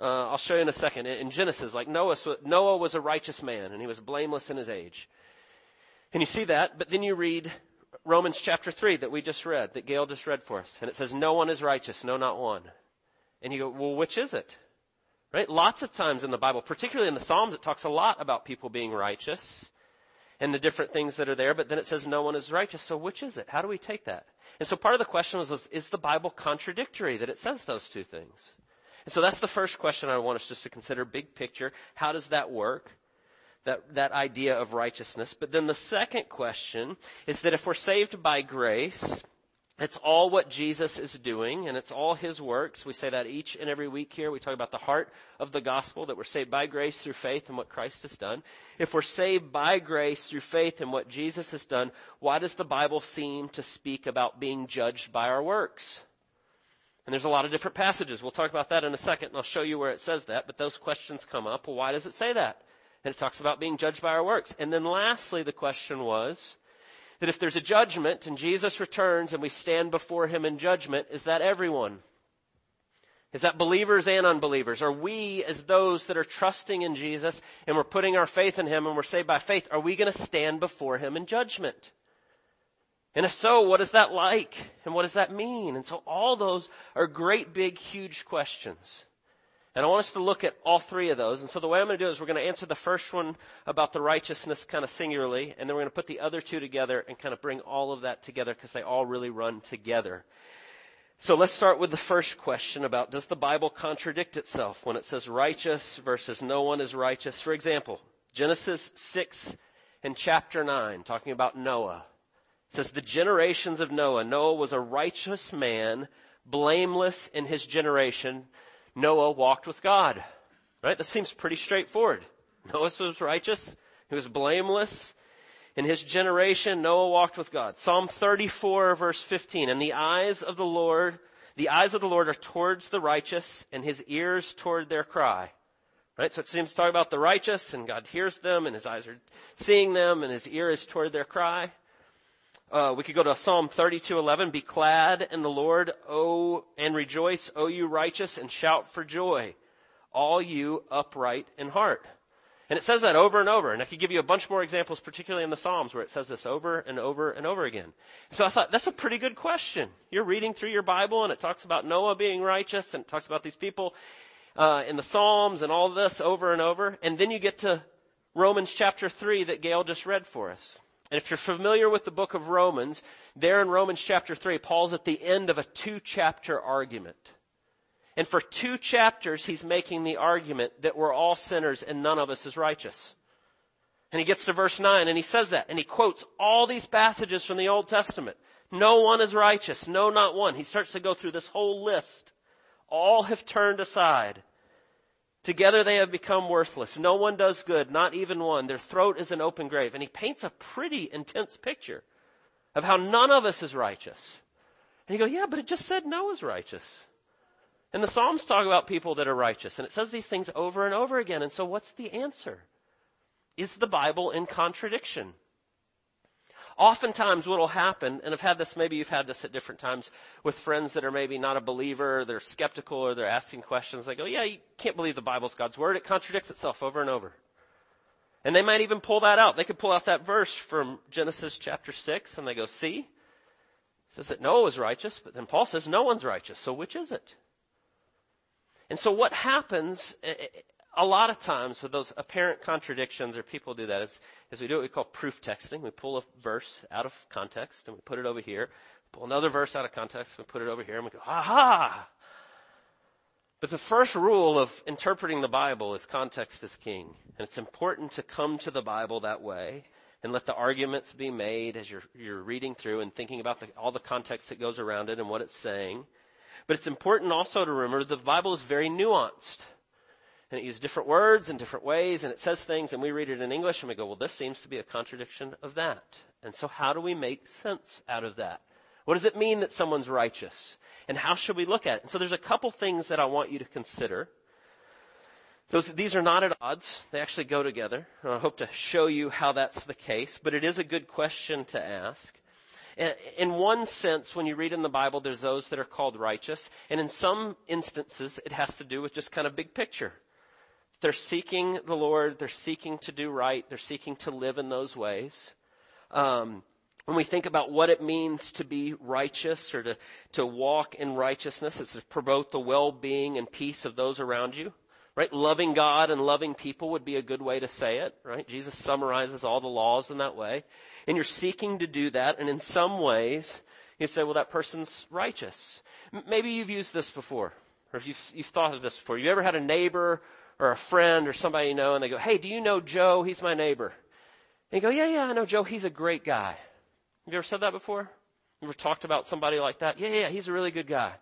Uh, I'll show you in a second. In, Genesis, like Noah, Noah was a righteous man and he was blameless in his age. And you see that, but then you read Romans chapter 3 that we just read, that Gail just read for us. And it says, no one is righteous, no, not one. And you go, well, which is it? Right? Lots of times in the Bible, particularly in the Psalms, it talks a lot about people being righteous and the different things that are there, but then it says no one is righteous. So which is it? How do we take that? And so part of the question was, is the Bible contradictory that it says those two things? And so that's the first question I want us just to consider, big picture. How does that work? That, that idea of righteousness. But then the second question is that if we're saved by grace, it's all what Jesus is doing and it's all His works. We say that each and every week here. We talk about the heart of the gospel that we're saved by grace through faith in what Christ has done. If we're saved by grace through faith in what Jesus has done, why does the Bible seem to speak about being judged by our works? And there's a lot of different passages. We'll talk about that in a second and I'll show you where it says that, but those questions come up. Well, why does it say that? And it talks about being judged by our works. And then lastly, the question was, that if there's a judgment and Jesus returns and we stand before him in judgment, is that everyone? Is that believers and unbelievers? Are we, as those that are trusting in Jesus and we're putting our faith in Him and we're saved by faith, are we going to stand before Him in judgment? And if so, what is that like? And what does that mean? And so all those are great, big, huge questions. And I want us to look at all three of those. And so the way I'm going to do is we're going to answer the first one about the righteousness kind of singularly, and then we're going to put the other two together and kind of bring all of that together because they all really run together. So let's start with the first question about does the Bible contradict itself when it says righteous versus no one is righteous? For example, Genesis 6 and chapter 9, talking about Noah. It says the generations of Noah. Noah was a righteous man, blameless in his generation. Noah walked with God. Right? This seems pretty straightforward. Noah was righteous. He was blameless. In his generation, Noah walked with God. Psalm 34 verse 15. And the eyes of the Lord, the eyes of the Lord are towards the righteous and his ears toward their cry. Right? So it seems to talk about the righteous and God hears them and his eyes are seeing them and his ear is toward their cry. Uh, we could go to Psalm 32:11. Be glad in the Lord, O and rejoice, O you righteous, and shout for joy, all you upright in heart. And it says that over and over. And I could give you a bunch more examples, particularly in the Psalms, where it says this over and over and over again. So I thought that's a pretty good question. You're reading through your Bible, and it talks about Noah being righteous, and it talks about these people uh, in the Psalms and all this over and over. And then you get to Romans chapter three that Gail just read for us. And if you're familiar with the book of Romans, there in Romans chapter 3, Paul's at the end of a two chapter argument. And for two chapters, he's making the argument that we're all sinners and none of us is righteous. And he gets to verse 9 and he says that and he quotes all these passages from the Old Testament. No one is righteous. No, not one. He starts to go through this whole list. All have turned aside. Together they have become worthless. No one does good, not even one. Their throat is an open grave. And he paints a pretty intense picture of how none of us is righteous. And you go, yeah, but it just said Noah's righteous. And the Psalms talk about people that are righteous. And it says these things over and over again. And so what's the answer? Is the Bible in contradiction? Oftentimes what will happen, and I've had this, maybe you've had this at different times with friends that are maybe not a believer, they're skeptical or they're asking questions. They go, yeah, you can't believe the Bible's God's Word. It contradicts itself over and over. And they might even pull that out. They could pull out that verse from Genesis chapter 6 and they go, see? It says that Noah was righteous, but then Paul says no one's righteous. So which is it? And so what happens, eh, eh, a lot of times with those apparent contradictions, or people do that, is, is we do what we call proof texting. We pull a verse out of context and we put it over here. Pull another verse out of context, and we put it over here, and we go, aha! But the first rule of interpreting the Bible is context is king. And it's important to come to the Bible that way and let the arguments be made as you're, you're reading through and thinking about the, all the context that goes around it and what it's saying. But it's important also to remember the Bible is very nuanced and it uses different words in different ways and it says things and we read it in English and we go, well, this seems to be a contradiction of that. And so how do we make sense out of that? What does it mean that someone's righteous? And how should we look at it? And so there's a couple things that I want you to consider. Those, these are not at odds. They actually go together. And I hope to show you how that's the case, but it is a good question to ask. In one sense, when you read in the Bible, there's those that are called righteous. And in some instances, it has to do with just kind of big picture. They're seeking the Lord. They're seeking to do right. They're seeking to live in those ways. Um, when we think about what it means to be righteous or to, to walk in righteousness, it's to promote the well-being and peace of those around you. Right? Loving God and loving people would be a good way to say it, right? Jesus summarizes all the laws in that way. And you're seeking to do that, and in some ways, you say, well, that person's righteous. Maybe you've used this before, or if you've, you've thought of this before. You ever had a neighbor or a friend or somebody you know, and they go, hey, do you know Joe? He's my neighbor. And you go, yeah, yeah, I know Joe. He's a great guy. Have you ever said that before? You ever talked about somebody like that? Yeah, yeah, he's a really good guy.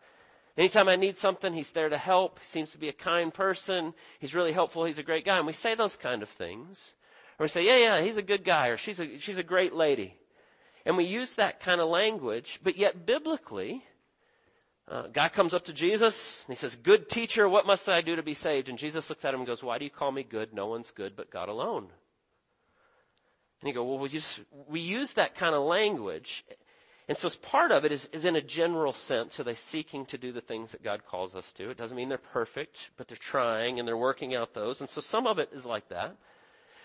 Anytime I need something, he's there to help. He seems to be a kind person. He's really helpful. He's a great guy. And we say those kind of things. Or we say, yeah, yeah, he's a good guy or she's a, she's a great lady. And we use that kind of language, but yet biblically, uh, guy comes up to Jesus and he says, good teacher, what must I do to be saved? And Jesus looks at him and goes, why do you call me good? No one's good but God alone. And you go, well, we just, we use that kind of language and so part of it is, is in a general sense, are they seeking to do the things that God calls us to? It doesn't mean they're perfect, but they're trying and they're working out those. And so some of it is like that.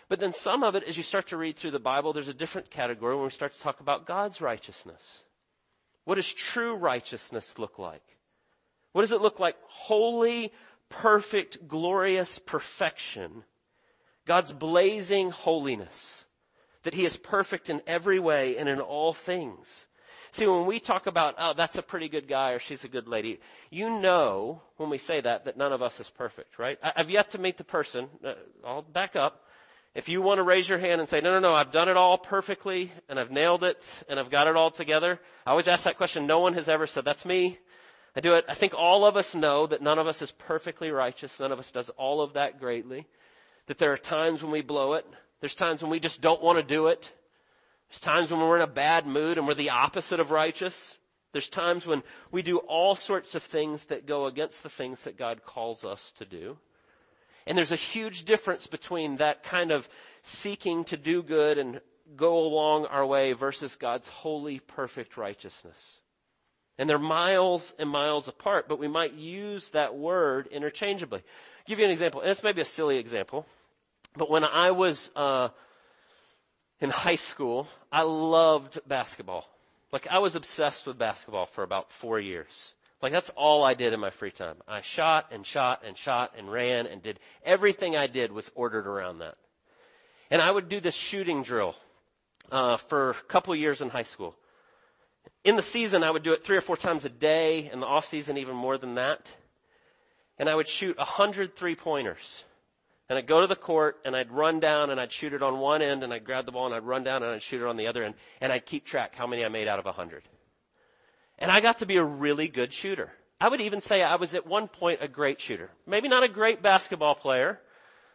But then some of it, as you start to read through the Bible, there's a different category when we start to talk about God's righteousness. What does true righteousness look like? What does it look like? Holy, perfect, glorious perfection. God's blazing holiness. That He is perfect in every way and in all things. See, when we talk about, oh, that's a pretty good guy or she's a good lady, you know when we say that, that none of us is perfect, right? I've yet to meet the person. Uh, I'll back up. If you want to raise your hand and say, no, no, no, I've done it all perfectly and I've nailed it and I've got it all together. I always ask that question. No one has ever said, that's me. I do it. I think all of us know that none of us is perfectly righteous. None of us does all of that greatly. That there are times when we blow it. There's times when we just don't want to do it. There's times when we're in a bad mood and we're the opposite of righteous. There's times when we do all sorts of things that go against the things that God calls us to do. And there's a huge difference between that kind of seeking to do good and go along our way versus God's holy, perfect righteousness. And they're miles and miles apart, but we might use that word interchangeably. I'll give you an example, and this may be a silly example, but when I was uh, in high school, I loved basketball. Like I was obsessed with basketball for about four years. Like that's all I did in my free time. I shot and shot and shot and ran and did everything I did was ordered around that. And I would do this shooting drill uh, for a couple years in high school. In the season, I would do it three or four times a day. In the off season, even more than that. And I would shoot a hundred three pointers. And I'd go to the court and I'd run down and I'd shoot it on one end and I'd grab the ball and I'd run down and I'd shoot it on the other end and I'd keep track how many I made out of a hundred. And I got to be a really good shooter. I would even say I was at one point a great shooter. Maybe not a great basketball player.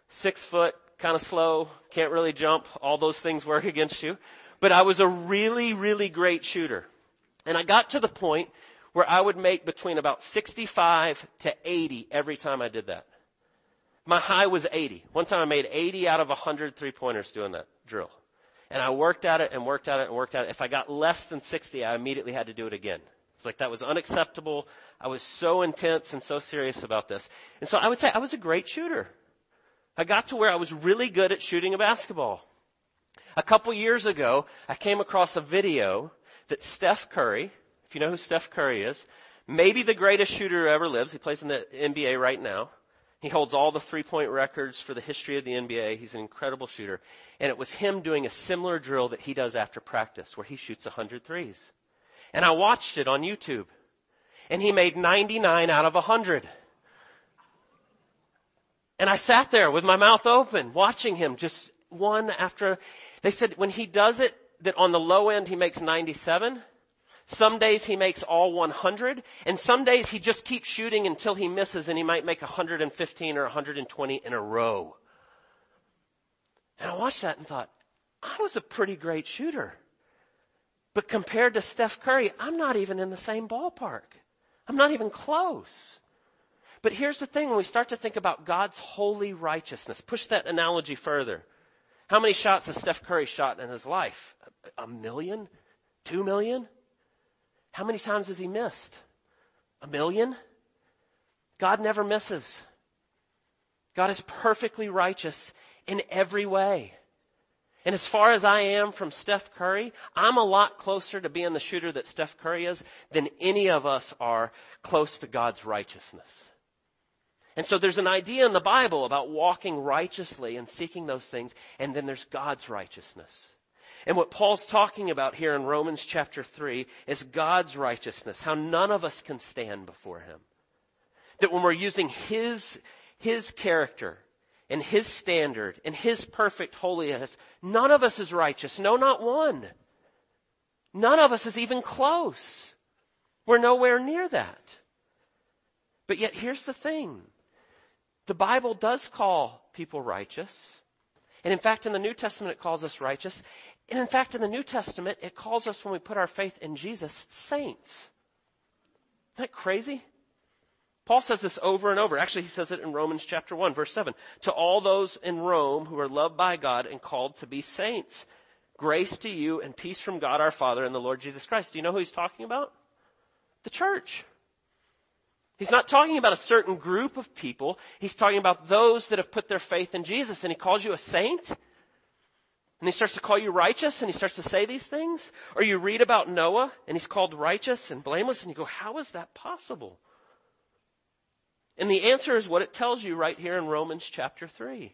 Six foot, kind of slow, can't really jump. All those things work against you. But I was a really, really great shooter. And I got to the point where I would make between about 65 to 80 every time I did that. My high was 80. One time I made 80 out of 100 three pointers doing that drill. And I worked at it and worked at it and worked at it. If I got less than 60, I immediately had to do it again. It's like that was unacceptable. I was so intense and so serious about this. And so I would say I was a great shooter. I got to where I was really good at shooting a basketball. A couple years ago, I came across a video that Steph Curry, if you know who Steph Curry is, maybe the greatest shooter who ever lives. He plays in the NBA right now. He holds all the three point records for the history of the NBA. He's an incredible shooter. And it was him doing a similar drill that he does after practice where he shoots 100 threes. And I watched it on YouTube. And he made 99 out of 100. And I sat there with my mouth open watching him just one after, they said when he does it, that on the low end he makes 97. Some days he makes all 100, and some days he just keeps shooting until he misses and he might make 115 or 120 in a row. And I watched that and thought, I was a pretty great shooter. But compared to Steph Curry, I'm not even in the same ballpark. I'm not even close. But here's the thing, when we start to think about God's holy righteousness, push that analogy further. How many shots has Steph Curry shot in his life? A million? Two million? How many times has he missed? A million? God never misses. God is perfectly righteous in every way. And as far as I am from Steph Curry, I'm a lot closer to being the shooter that Steph Curry is than any of us are close to God's righteousness. And so there's an idea in the Bible about walking righteously and seeking those things, and then there's God's righteousness. And what Paul's talking about here in Romans chapter 3 is God's righteousness, how none of us can stand before Him. That when we're using His, His character and His standard and His perfect holiness, none of us is righteous. No, not one. None of us is even close. We're nowhere near that. But yet here's the thing. The Bible does call people righteous. And in fact, in the New Testament, it calls us righteous. And in fact, in the New Testament, it calls us, when we put our faith in Jesus, saints. Isn't that crazy? Paul says this over and over. Actually, he says it in Romans chapter 1, verse 7. To all those in Rome who are loved by God and called to be saints, grace to you and peace from God our Father and the Lord Jesus Christ. Do you know who he's talking about? The church. He's not talking about a certain group of people. He's talking about those that have put their faith in Jesus. And he calls you a saint. And he starts to call you righteous and he starts to say these things. Or you read about Noah and he's called righteous and blameless and you go, how is that possible? And the answer is what it tells you right here in Romans chapter 3.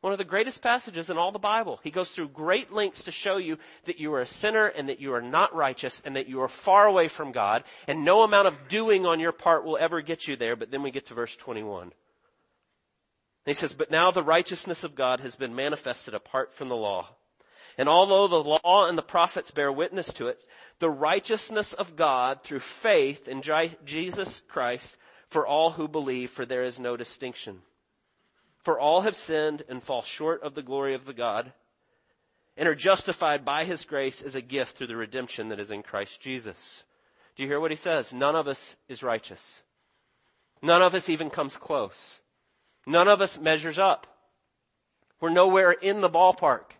One of the greatest passages in all the Bible. He goes through great lengths to show you that you are a sinner and that you are not righteous and that you are far away from God and no amount of doing on your part will ever get you there. But then we get to verse 21. he says, but now the righteousness of God has been manifested apart from the law. And although the law and the prophets bear witness to it, the righteousness of God through faith in Jesus Christ for all who believe, for there is no distinction. For all have sinned and fall short of the glory of the God and are justified by his grace as a gift through the redemption that is in Christ Jesus. Do you hear what he says? None of us is righteous. None of us even comes close. None of us measures up. We're nowhere in the ballpark.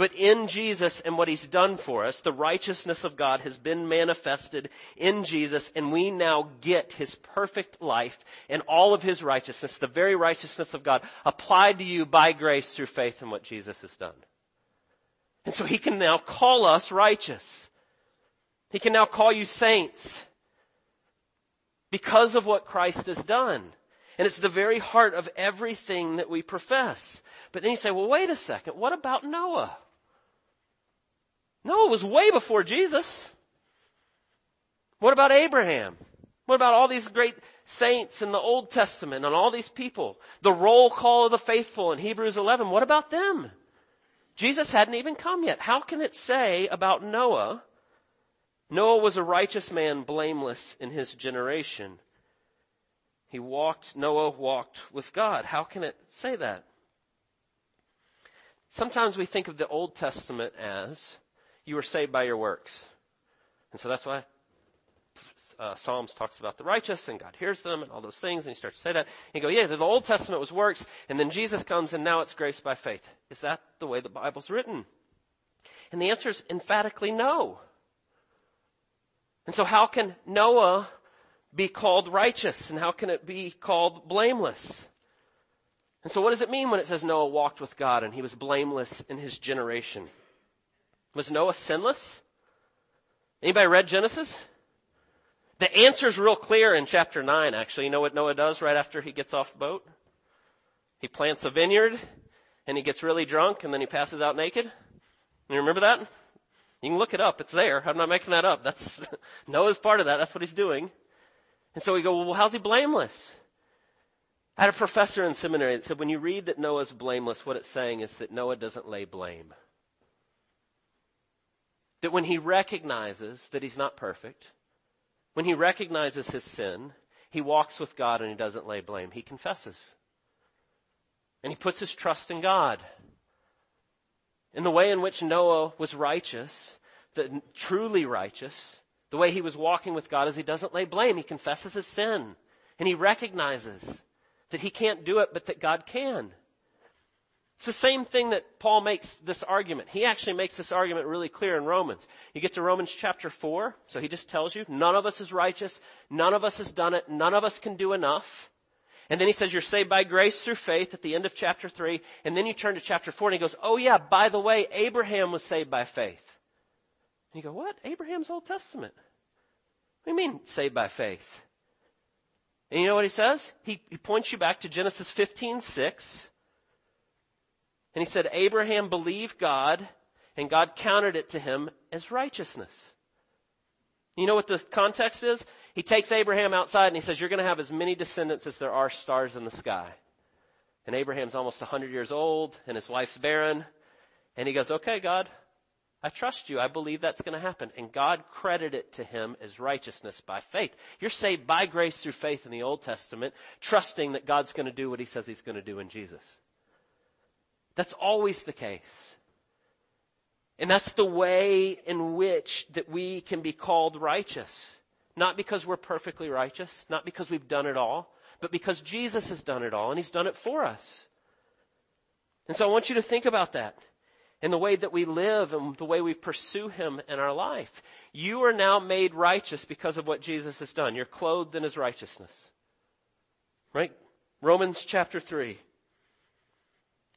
But in Jesus and what He's done for us, the righteousness of God has been manifested in Jesus and we now get His perfect life and all of His righteousness, the very righteousness of God applied to you by grace through faith in what Jesus has done. And so He can now call us righteous. He can now call you saints because of what Christ has done. And it's the very heart of everything that we profess. But then you say, well, wait a second. What about Noah? No, it was way before Jesus. What about Abraham? What about all these great saints in the Old Testament and all these people? The roll call of the faithful in Hebrews 11. What about them? Jesus hadn't even come yet. How can it say about Noah, Noah was a righteous man, blameless in his generation? He walked, Noah walked with God. How can it say that? Sometimes we think of the Old Testament as you were saved by your works. And so that's why uh, Psalms talks about the righteous and God hears them and all those things. And you start to say that. And you go, yeah, the Old Testament was works and then Jesus comes and now it's grace by faith. Is that the way the Bible's written? And the answer is emphatically no. And so how can Noah be called righteous and how can it be called blameless? And so what does it mean when it says Noah walked with God and he was blameless in his generation? Was Noah sinless? Anybody read Genesis? The answer's real clear in chapter 9, actually. You know what Noah does right after he gets off the boat? He plants a vineyard, and he gets really drunk, and then he passes out naked. You remember that? You can look it up. It's there. I'm not making that up. That's, Noah's part of that. That's what he's doing. And so we go, well, how's he blameless? I had a professor in seminary that said when you read that Noah's blameless, what it's saying is that Noah doesn't lay blame. That when he recognizes that he's not perfect, when he recognizes his sin, he walks with God and he doesn't lay blame. He confesses. And he puts his trust in God. In the way in which Noah was righteous, the, truly righteous, the way he was walking with God is he doesn't lay blame. He confesses his sin. And he recognizes that he can't do it, but that God can. It's the same thing that Paul makes this argument. He actually makes this argument really clear in Romans. You get to Romans chapter 4, so he just tells you, none of us is righteous, none of us has done it, none of us can do enough. And then he says you're saved by grace through faith at the end of chapter 3, and then you turn to chapter 4 and he goes, oh yeah, by the way, Abraham was saved by faith. And you go, what? Abraham's Old Testament. What do you mean saved by faith? And you know what he says? He, he points you back to Genesis 15, 6. And he said, Abraham believed God and God counted it to him as righteousness. You know what the context is? He takes Abraham outside and he says, you're going to have as many descendants as there are stars in the sky. And Abraham's almost 100 years old and his wife's barren. And he goes, okay, God, I trust you. I believe that's going to happen. And God credited it to him as righteousness by faith. You're saved by grace through faith in the Old Testament, trusting that God's going to do what he says he's going to do in Jesus. That's always the case. And that's the way in which that we can be called righteous. Not because we're perfectly righteous, not because we've done it all, but because Jesus has done it all and he's done it for us. And so I want you to think about that and the way that we live and the way we pursue him in our life. You are now made righteous because of what Jesus has done. You're clothed in his righteousness. Right? Romans chapter 3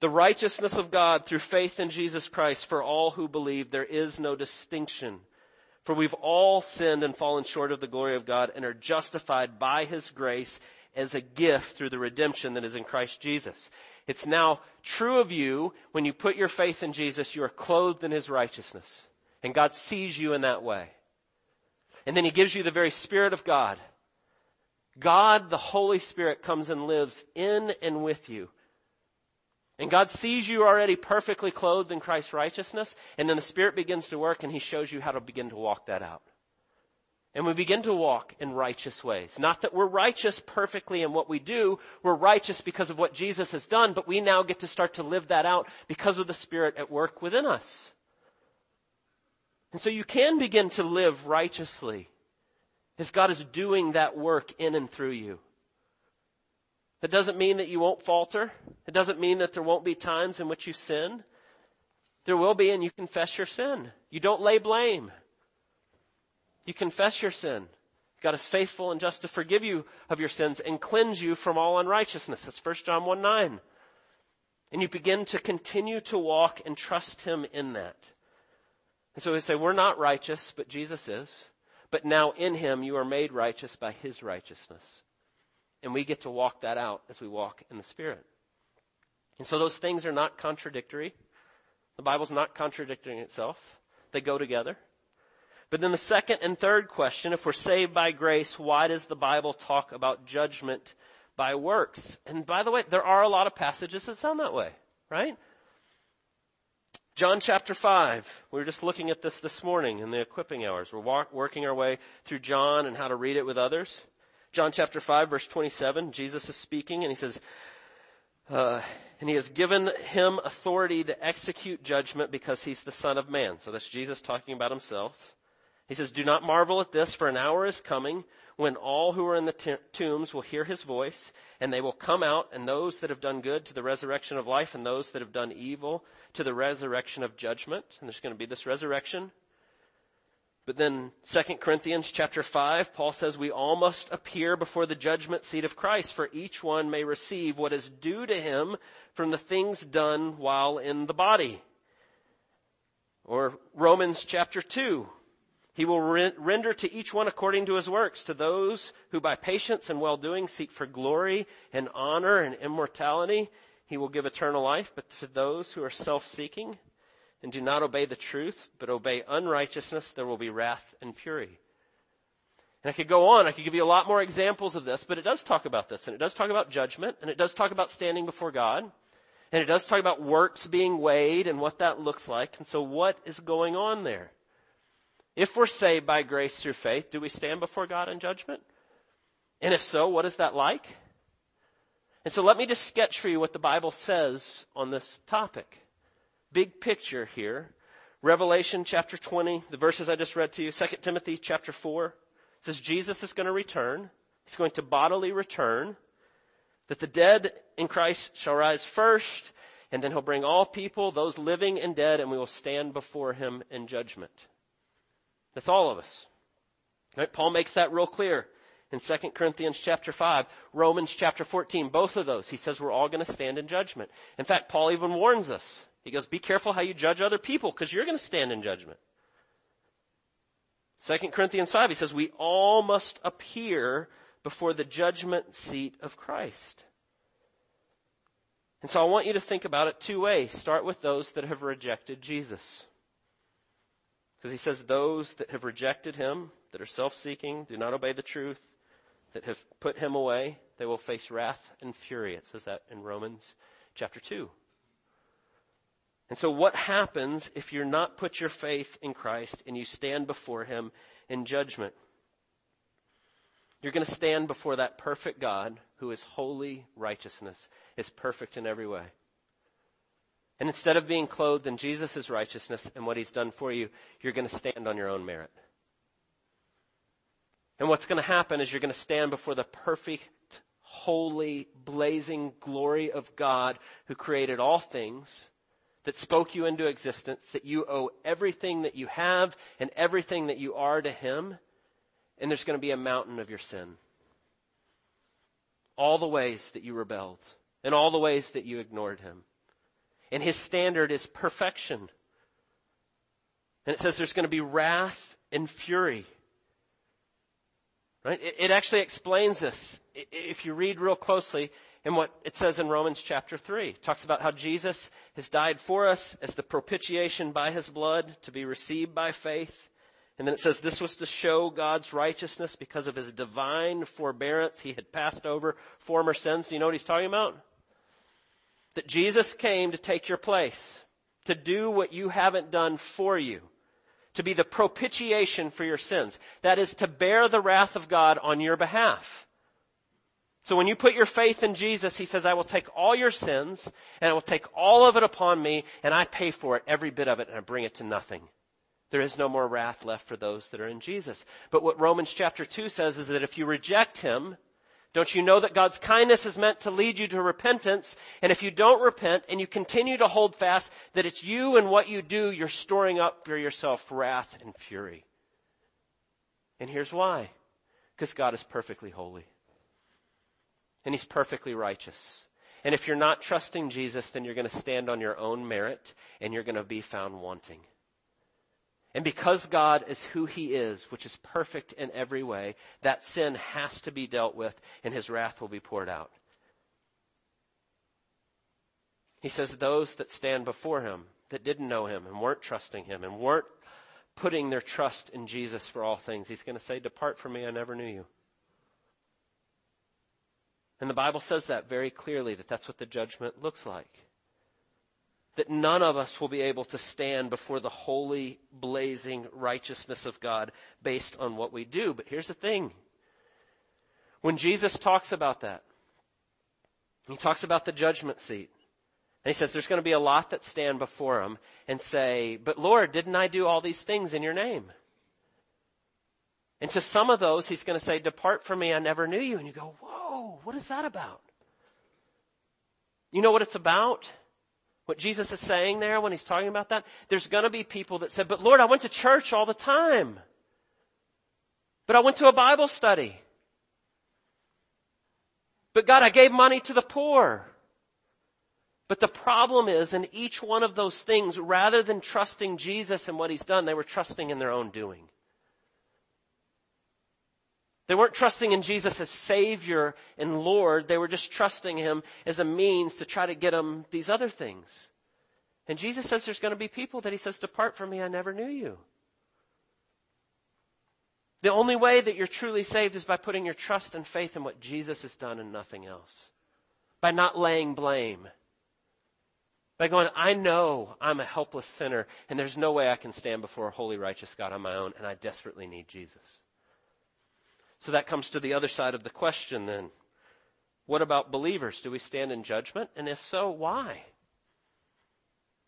the righteousness of God through faith in Jesus Christ for all who believe. There is no distinction. For we've all sinned and fallen short of the glory of God and are justified by His grace as a gift through the redemption that is in Christ Jesus. It's now true of you when you put your faith in Jesus, you are clothed in His righteousness. And God sees you in that way. And then He gives you the very Spirit of God. God, the Holy Spirit, comes and lives in and with you and God sees you already perfectly clothed in Christ's righteousness, and then the Spirit begins to work and He shows you how to begin to walk that out. And we begin to walk in righteous ways. Not that we're righteous perfectly in what we do, we're righteous because of what Jesus has done, but we now get to start to live that out because of the Spirit at work within us. And so you can begin to live righteously as God is doing that work in and through you. That doesn't mean that you won't falter. It doesn't mean that there won't be times in which you sin. There will be and you confess your sin. You don't lay blame. You confess your sin. God is faithful and just to forgive you of your sins and cleanse you from all unrighteousness. That's 1 John 1 9. And you begin to continue to walk and trust Him in that. And so we say, we're not righteous, but Jesus is. But now in Him you are made righteous by His righteousness. And we get to walk that out as we walk in the Spirit. And so those things are not contradictory. The Bible's not contradicting itself. They go together. But then the second and third question, if we're saved by grace, why does the Bible talk about judgment by works? And by the way, there are a lot of passages that sound that way, right? John chapter 5. We were just looking at this this morning in the equipping hours. We're walk, working our way through John and how to read it with others. John chapter 5 verse 27, Jesus is speaking and he says, uh, and he has given him authority to execute judgment because he's the son of man. So that's Jesus talking about himself. He says, do not marvel at this for an hour is coming when all who are in the t- tombs will hear his voice and they will come out and those that have done good to the resurrection of life and those that have done evil to the resurrection of judgment. And there's going to be this resurrection. But then 2 Corinthians chapter 5, Paul says we all must appear before the judgment seat of Christ for each one may receive what is due to him from the things done while in the body. Or Romans chapter 2, he will render to each one according to his works, to those who by patience and well-doing seek for glory and honor and immortality, he will give eternal life, but to those who are self-seeking, and do not obey the truth, but obey unrighteousness, there will be wrath and fury. And I could go on, I could give you a lot more examples of this, but it does talk about this, and it does talk about judgment, and it does talk about standing before God, and it does talk about works being weighed and what that looks like. And so what is going on there? If we're saved by grace through faith, do we stand before God in judgment? And if so, what is that like? And so let me just sketch for you what the Bible says on this topic big picture here. Revelation chapter 20, the verses I just read to you, 2 Timothy chapter 4 says Jesus is going to return. He's going to bodily return. That the dead in Christ shall rise first, And then he'll bring all people, those living and dead, and we will stand before him in judgment. That's all of us. Right? Paul makes that real clear in 2 Corinthians chapter 5, Romans chapter 14, both of those. He says we're all going to stand in judgment. In fact, Paul even warns us. He goes, be careful how you judge other people because you're going to stand in judgment. 2 Corinthians 5, he says we all must appear before the judgment seat of Christ. And so I want you to think about it two ways. Start with those that have rejected Jesus. Because he says those that have rejected him, that are self-seeking, do not obey the truth, that have put him away, they will face wrath and fury. It says that in Romans chapter 2. And so what happens if you're not put your faith in Christ and you stand before him in judgment? You're going to stand before that perfect God who is holy righteousness, is perfect in every way. And instead of being clothed in Jesus' righteousness and what he's done for you, you're going to stand on your own merit. And what's going to happen is you're going to stand before the perfect, holy, blazing glory of God who created all things, that spoke you into existence, that you owe everything that you have and everything that you are to him and there's going to be a mountain of your sin. All the ways that you rebelled and all the ways that you ignored him. And his standard is perfection. And it says there's going to be wrath and fury. Right? It, it actually explains this. If you read real closely in what it says in Romans chapter 3, it talks about how Jesus has died for us as the propitiation by his blood to be received by faith. And then it says this was to show God's righteousness because of his divine forbearance. He had passed over former sins. Do you know what he's talking about? That Jesus came to take your place, to do what you haven't done for you, to be the propitiation for your sins. That is to bear the wrath of God on your behalf. So when you put your faith in Jesus, He says, I will take all your sins and I will take all of it upon me and I pay for it, every bit of it, and I bring it to nothing. There is no more wrath left for those that are in Jesus. But what Romans chapter 2 says is that if you reject Him, don't you know that God's kindness is meant to lead you to repentance? And if you don't repent and you continue to hold fast that it's you and what you do, you're storing up for yourself wrath and fury. And here's why. Because God is perfectly holy. And He's perfectly righteous. And if you're not trusting Jesus, then you're going to stand on your own merit and you're going to be found wanting. And because God is who He is, which is perfect in every way, that sin has to be dealt with and His wrath will be poured out. He says those that stand before Him, that didn't know Him and weren't trusting Him and weren't putting their trust in Jesus for all things, He's going to say, depart from me, I never knew you. And the Bible says that very clearly, that that's what the judgment looks like that none of us will be able to stand before the holy, blazing righteousness of God based on what we do. But here's the thing. When Jesus talks about that, he talks about the judgment seat. And he says there's going to be a lot that stand before him and say, but Lord, didn't I do all these things in your name? And to some of those, he's going to say, depart from me, I never knew you. And you go, whoa, what is that about? You know what it's about? What Jesus is saying there when he's talking about that, there's gonna be people that said, but Lord, I went to church all the time. But I went to a Bible study. But God, I gave money to the poor. But the problem is in each one of those things, rather than trusting Jesus and what he's done, they were trusting in their own doing. They weren't trusting in Jesus as Savior and Lord. They were just trusting Him as a means to try to get them these other things. And Jesus says there's going to be people that He says, depart from me, I never knew you. The only way that you're truly saved is by putting your trust and faith in what Jesus has done and nothing else. By not laying blame. By going, I know I'm a helpless sinner and there's no way I can stand before a holy righteous God on my own and I desperately need Jesus. So that comes to the other side of the question then. What about believers? Do we stand in judgment? And if so, why?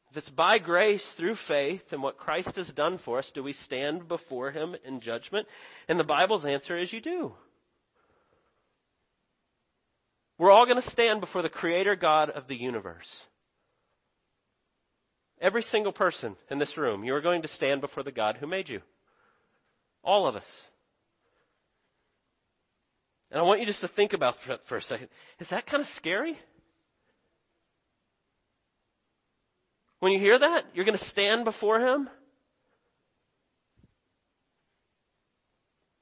If it's by grace through faith and what Christ has done for us, do we stand before Him in judgment? And the Bible's answer is you do. We're all going to stand before the Creator God of the universe. Every single person in this room, you are going to stand before the God who made you. All of us. And I want you just to think about for, for a second. Is that kind of scary? When you hear that, you're going to stand before Him.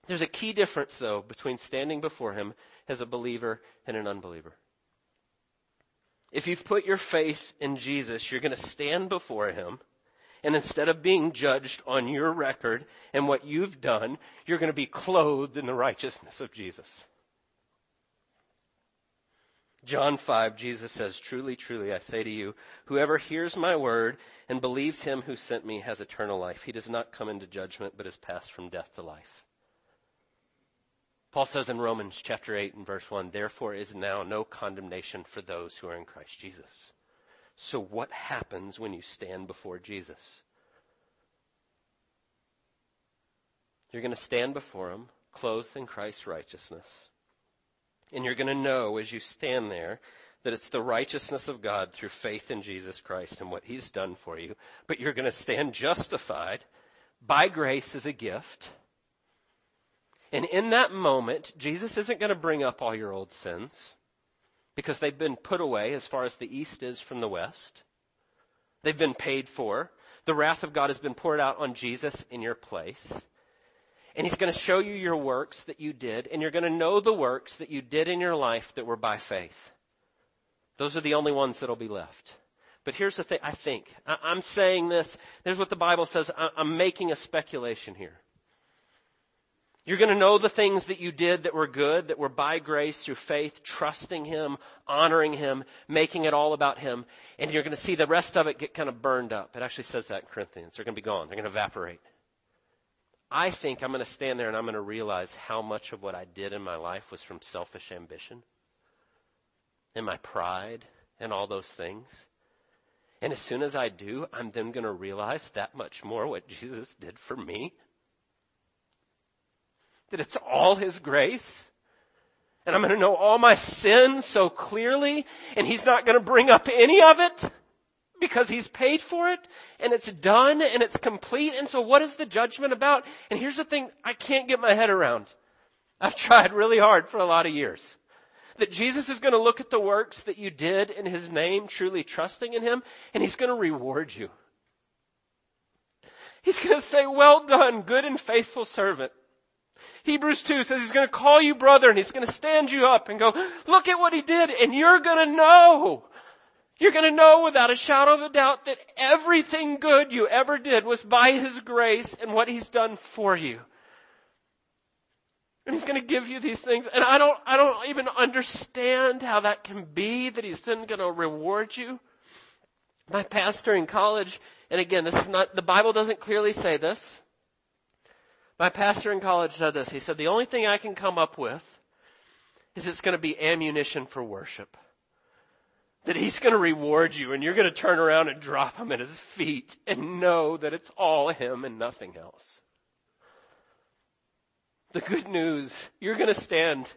There's a key difference, though, between standing before Him as a believer and an unbeliever. If you've put your faith in Jesus, you're going to stand before Him, and instead of being judged on your record and what you've done, you're going to be clothed in the righteousness of Jesus. John 5, Jesus says, Truly, truly, I say to you, whoever hears my word and believes him who sent me has eternal life. He does not come into judgment, but is passed from death to life. Paul says in Romans chapter 8 and verse 1, therefore is now no condemnation for those who are in Christ Jesus. So what happens when you stand before Jesus? You're going to stand before him, clothed in Christ's righteousness. And you're going to know as you stand there that it's the righteousness of God through faith in Jesus Christ and what he's done for you. But you're going to stand justified by grace as a gift and in that moment, Jesus isn't going to bring up all your old sins because they've been put away as far as the east is from the west. They've been paid for. The wrath of God has been poured out on Jesus in your place. And he's going to show you your works that you did, and you're going to know the works that you did in your life that were by faith. Those are the only ones that'll be left. But here's the thing, I think. I'm saying this, here's what the Bible says, I'm making a speculation here. You're going to know the things that you did that were good, that were by grace through faith, trusting Him, honoring Him, making it all about Him. And you're going to see the rest of it get kind of burned up. It actually says that in Corinthians. They're going to be gone. They're going to evaporate. I think I'm going to stand there and I'm going to realize how much of what I did in my life was from selfish ambition and my pride and all those things. And as soon as I do, I'm then going to realize that much more what Jesus did for me that it's all His grace. And I'm going to know all my sins so clearly, and He's not going to bring up any of it because He's paid for it, and it's done, and it's complete. And so what is the judgment about? And here's the thing I can't get my head around. I've tried really hard for a lot of years. That Jesus is going to look at the works that you did in His name, truly trusting in Him, and He's going to reward you. He's going to say, well done, good and faithful servant. Hebrews 2 says he's going to call you brother and he's going to stand you up and go, look at what he did and you're going to know. You're going to know without a shadow of a doubt that everything good you ever did was by his grace and what he's done for you. And he's going to give you these things. And I don't, I don't even understand how that can be that he's then going to reward you. My pastor in college, and again, this is not, the Bible doesn't clearly say this. My pastor in college said this. He said, the only thing I can come up with is it's going to be ammunition for worship. That he's going to reward you and you're going to turn around and drop him at his feet and know that it's all him and nothing else. The good news, you're going to stand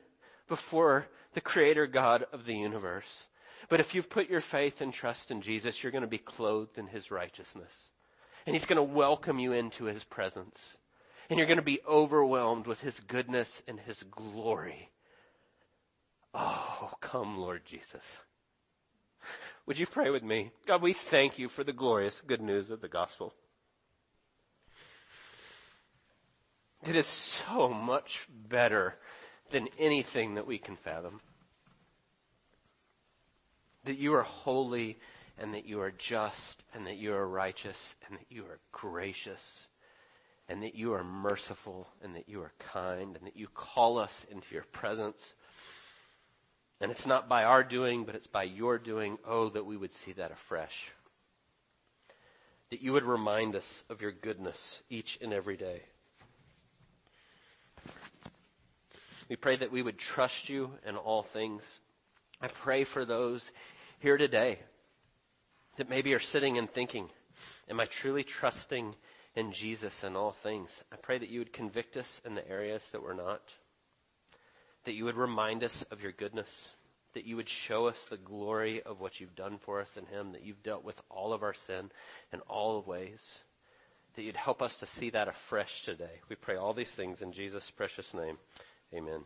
before the creator God of the universe. But if you've put your faith and trust in Jesus, you're going to be clothed in his righteousness. And he's going to welcome you into his presence and you're going to be overwhelmed with his goodness and his glory. Oh, come, Lord Jesus. Would you pray with me? God, we thank you for the glorious good news of the gospel. It is so much better than anything that we can fathom. That you are holy and that you are just and that you are righteous and that you are gracious and that you are merciful and that you are kind and that you call us into your presence. And it's not by our doing, but it's by your doing. Oh, that we would see that afresh. That you would remind us of your goodness each and every day. We pray that we would trust you in all things. I pray for those here today that maybe are sitting and thinking, am I truly trusting in Jesus in all things. I pray that you would convict us in the areas that we're not, that you would remind us of your goodness, that you would show us the glory of what you've done for us in him, that you've dealt with all of our sin in all ways, that you'd help us to see that afresh today. We pray all these things in Jesus' precious name. Amen.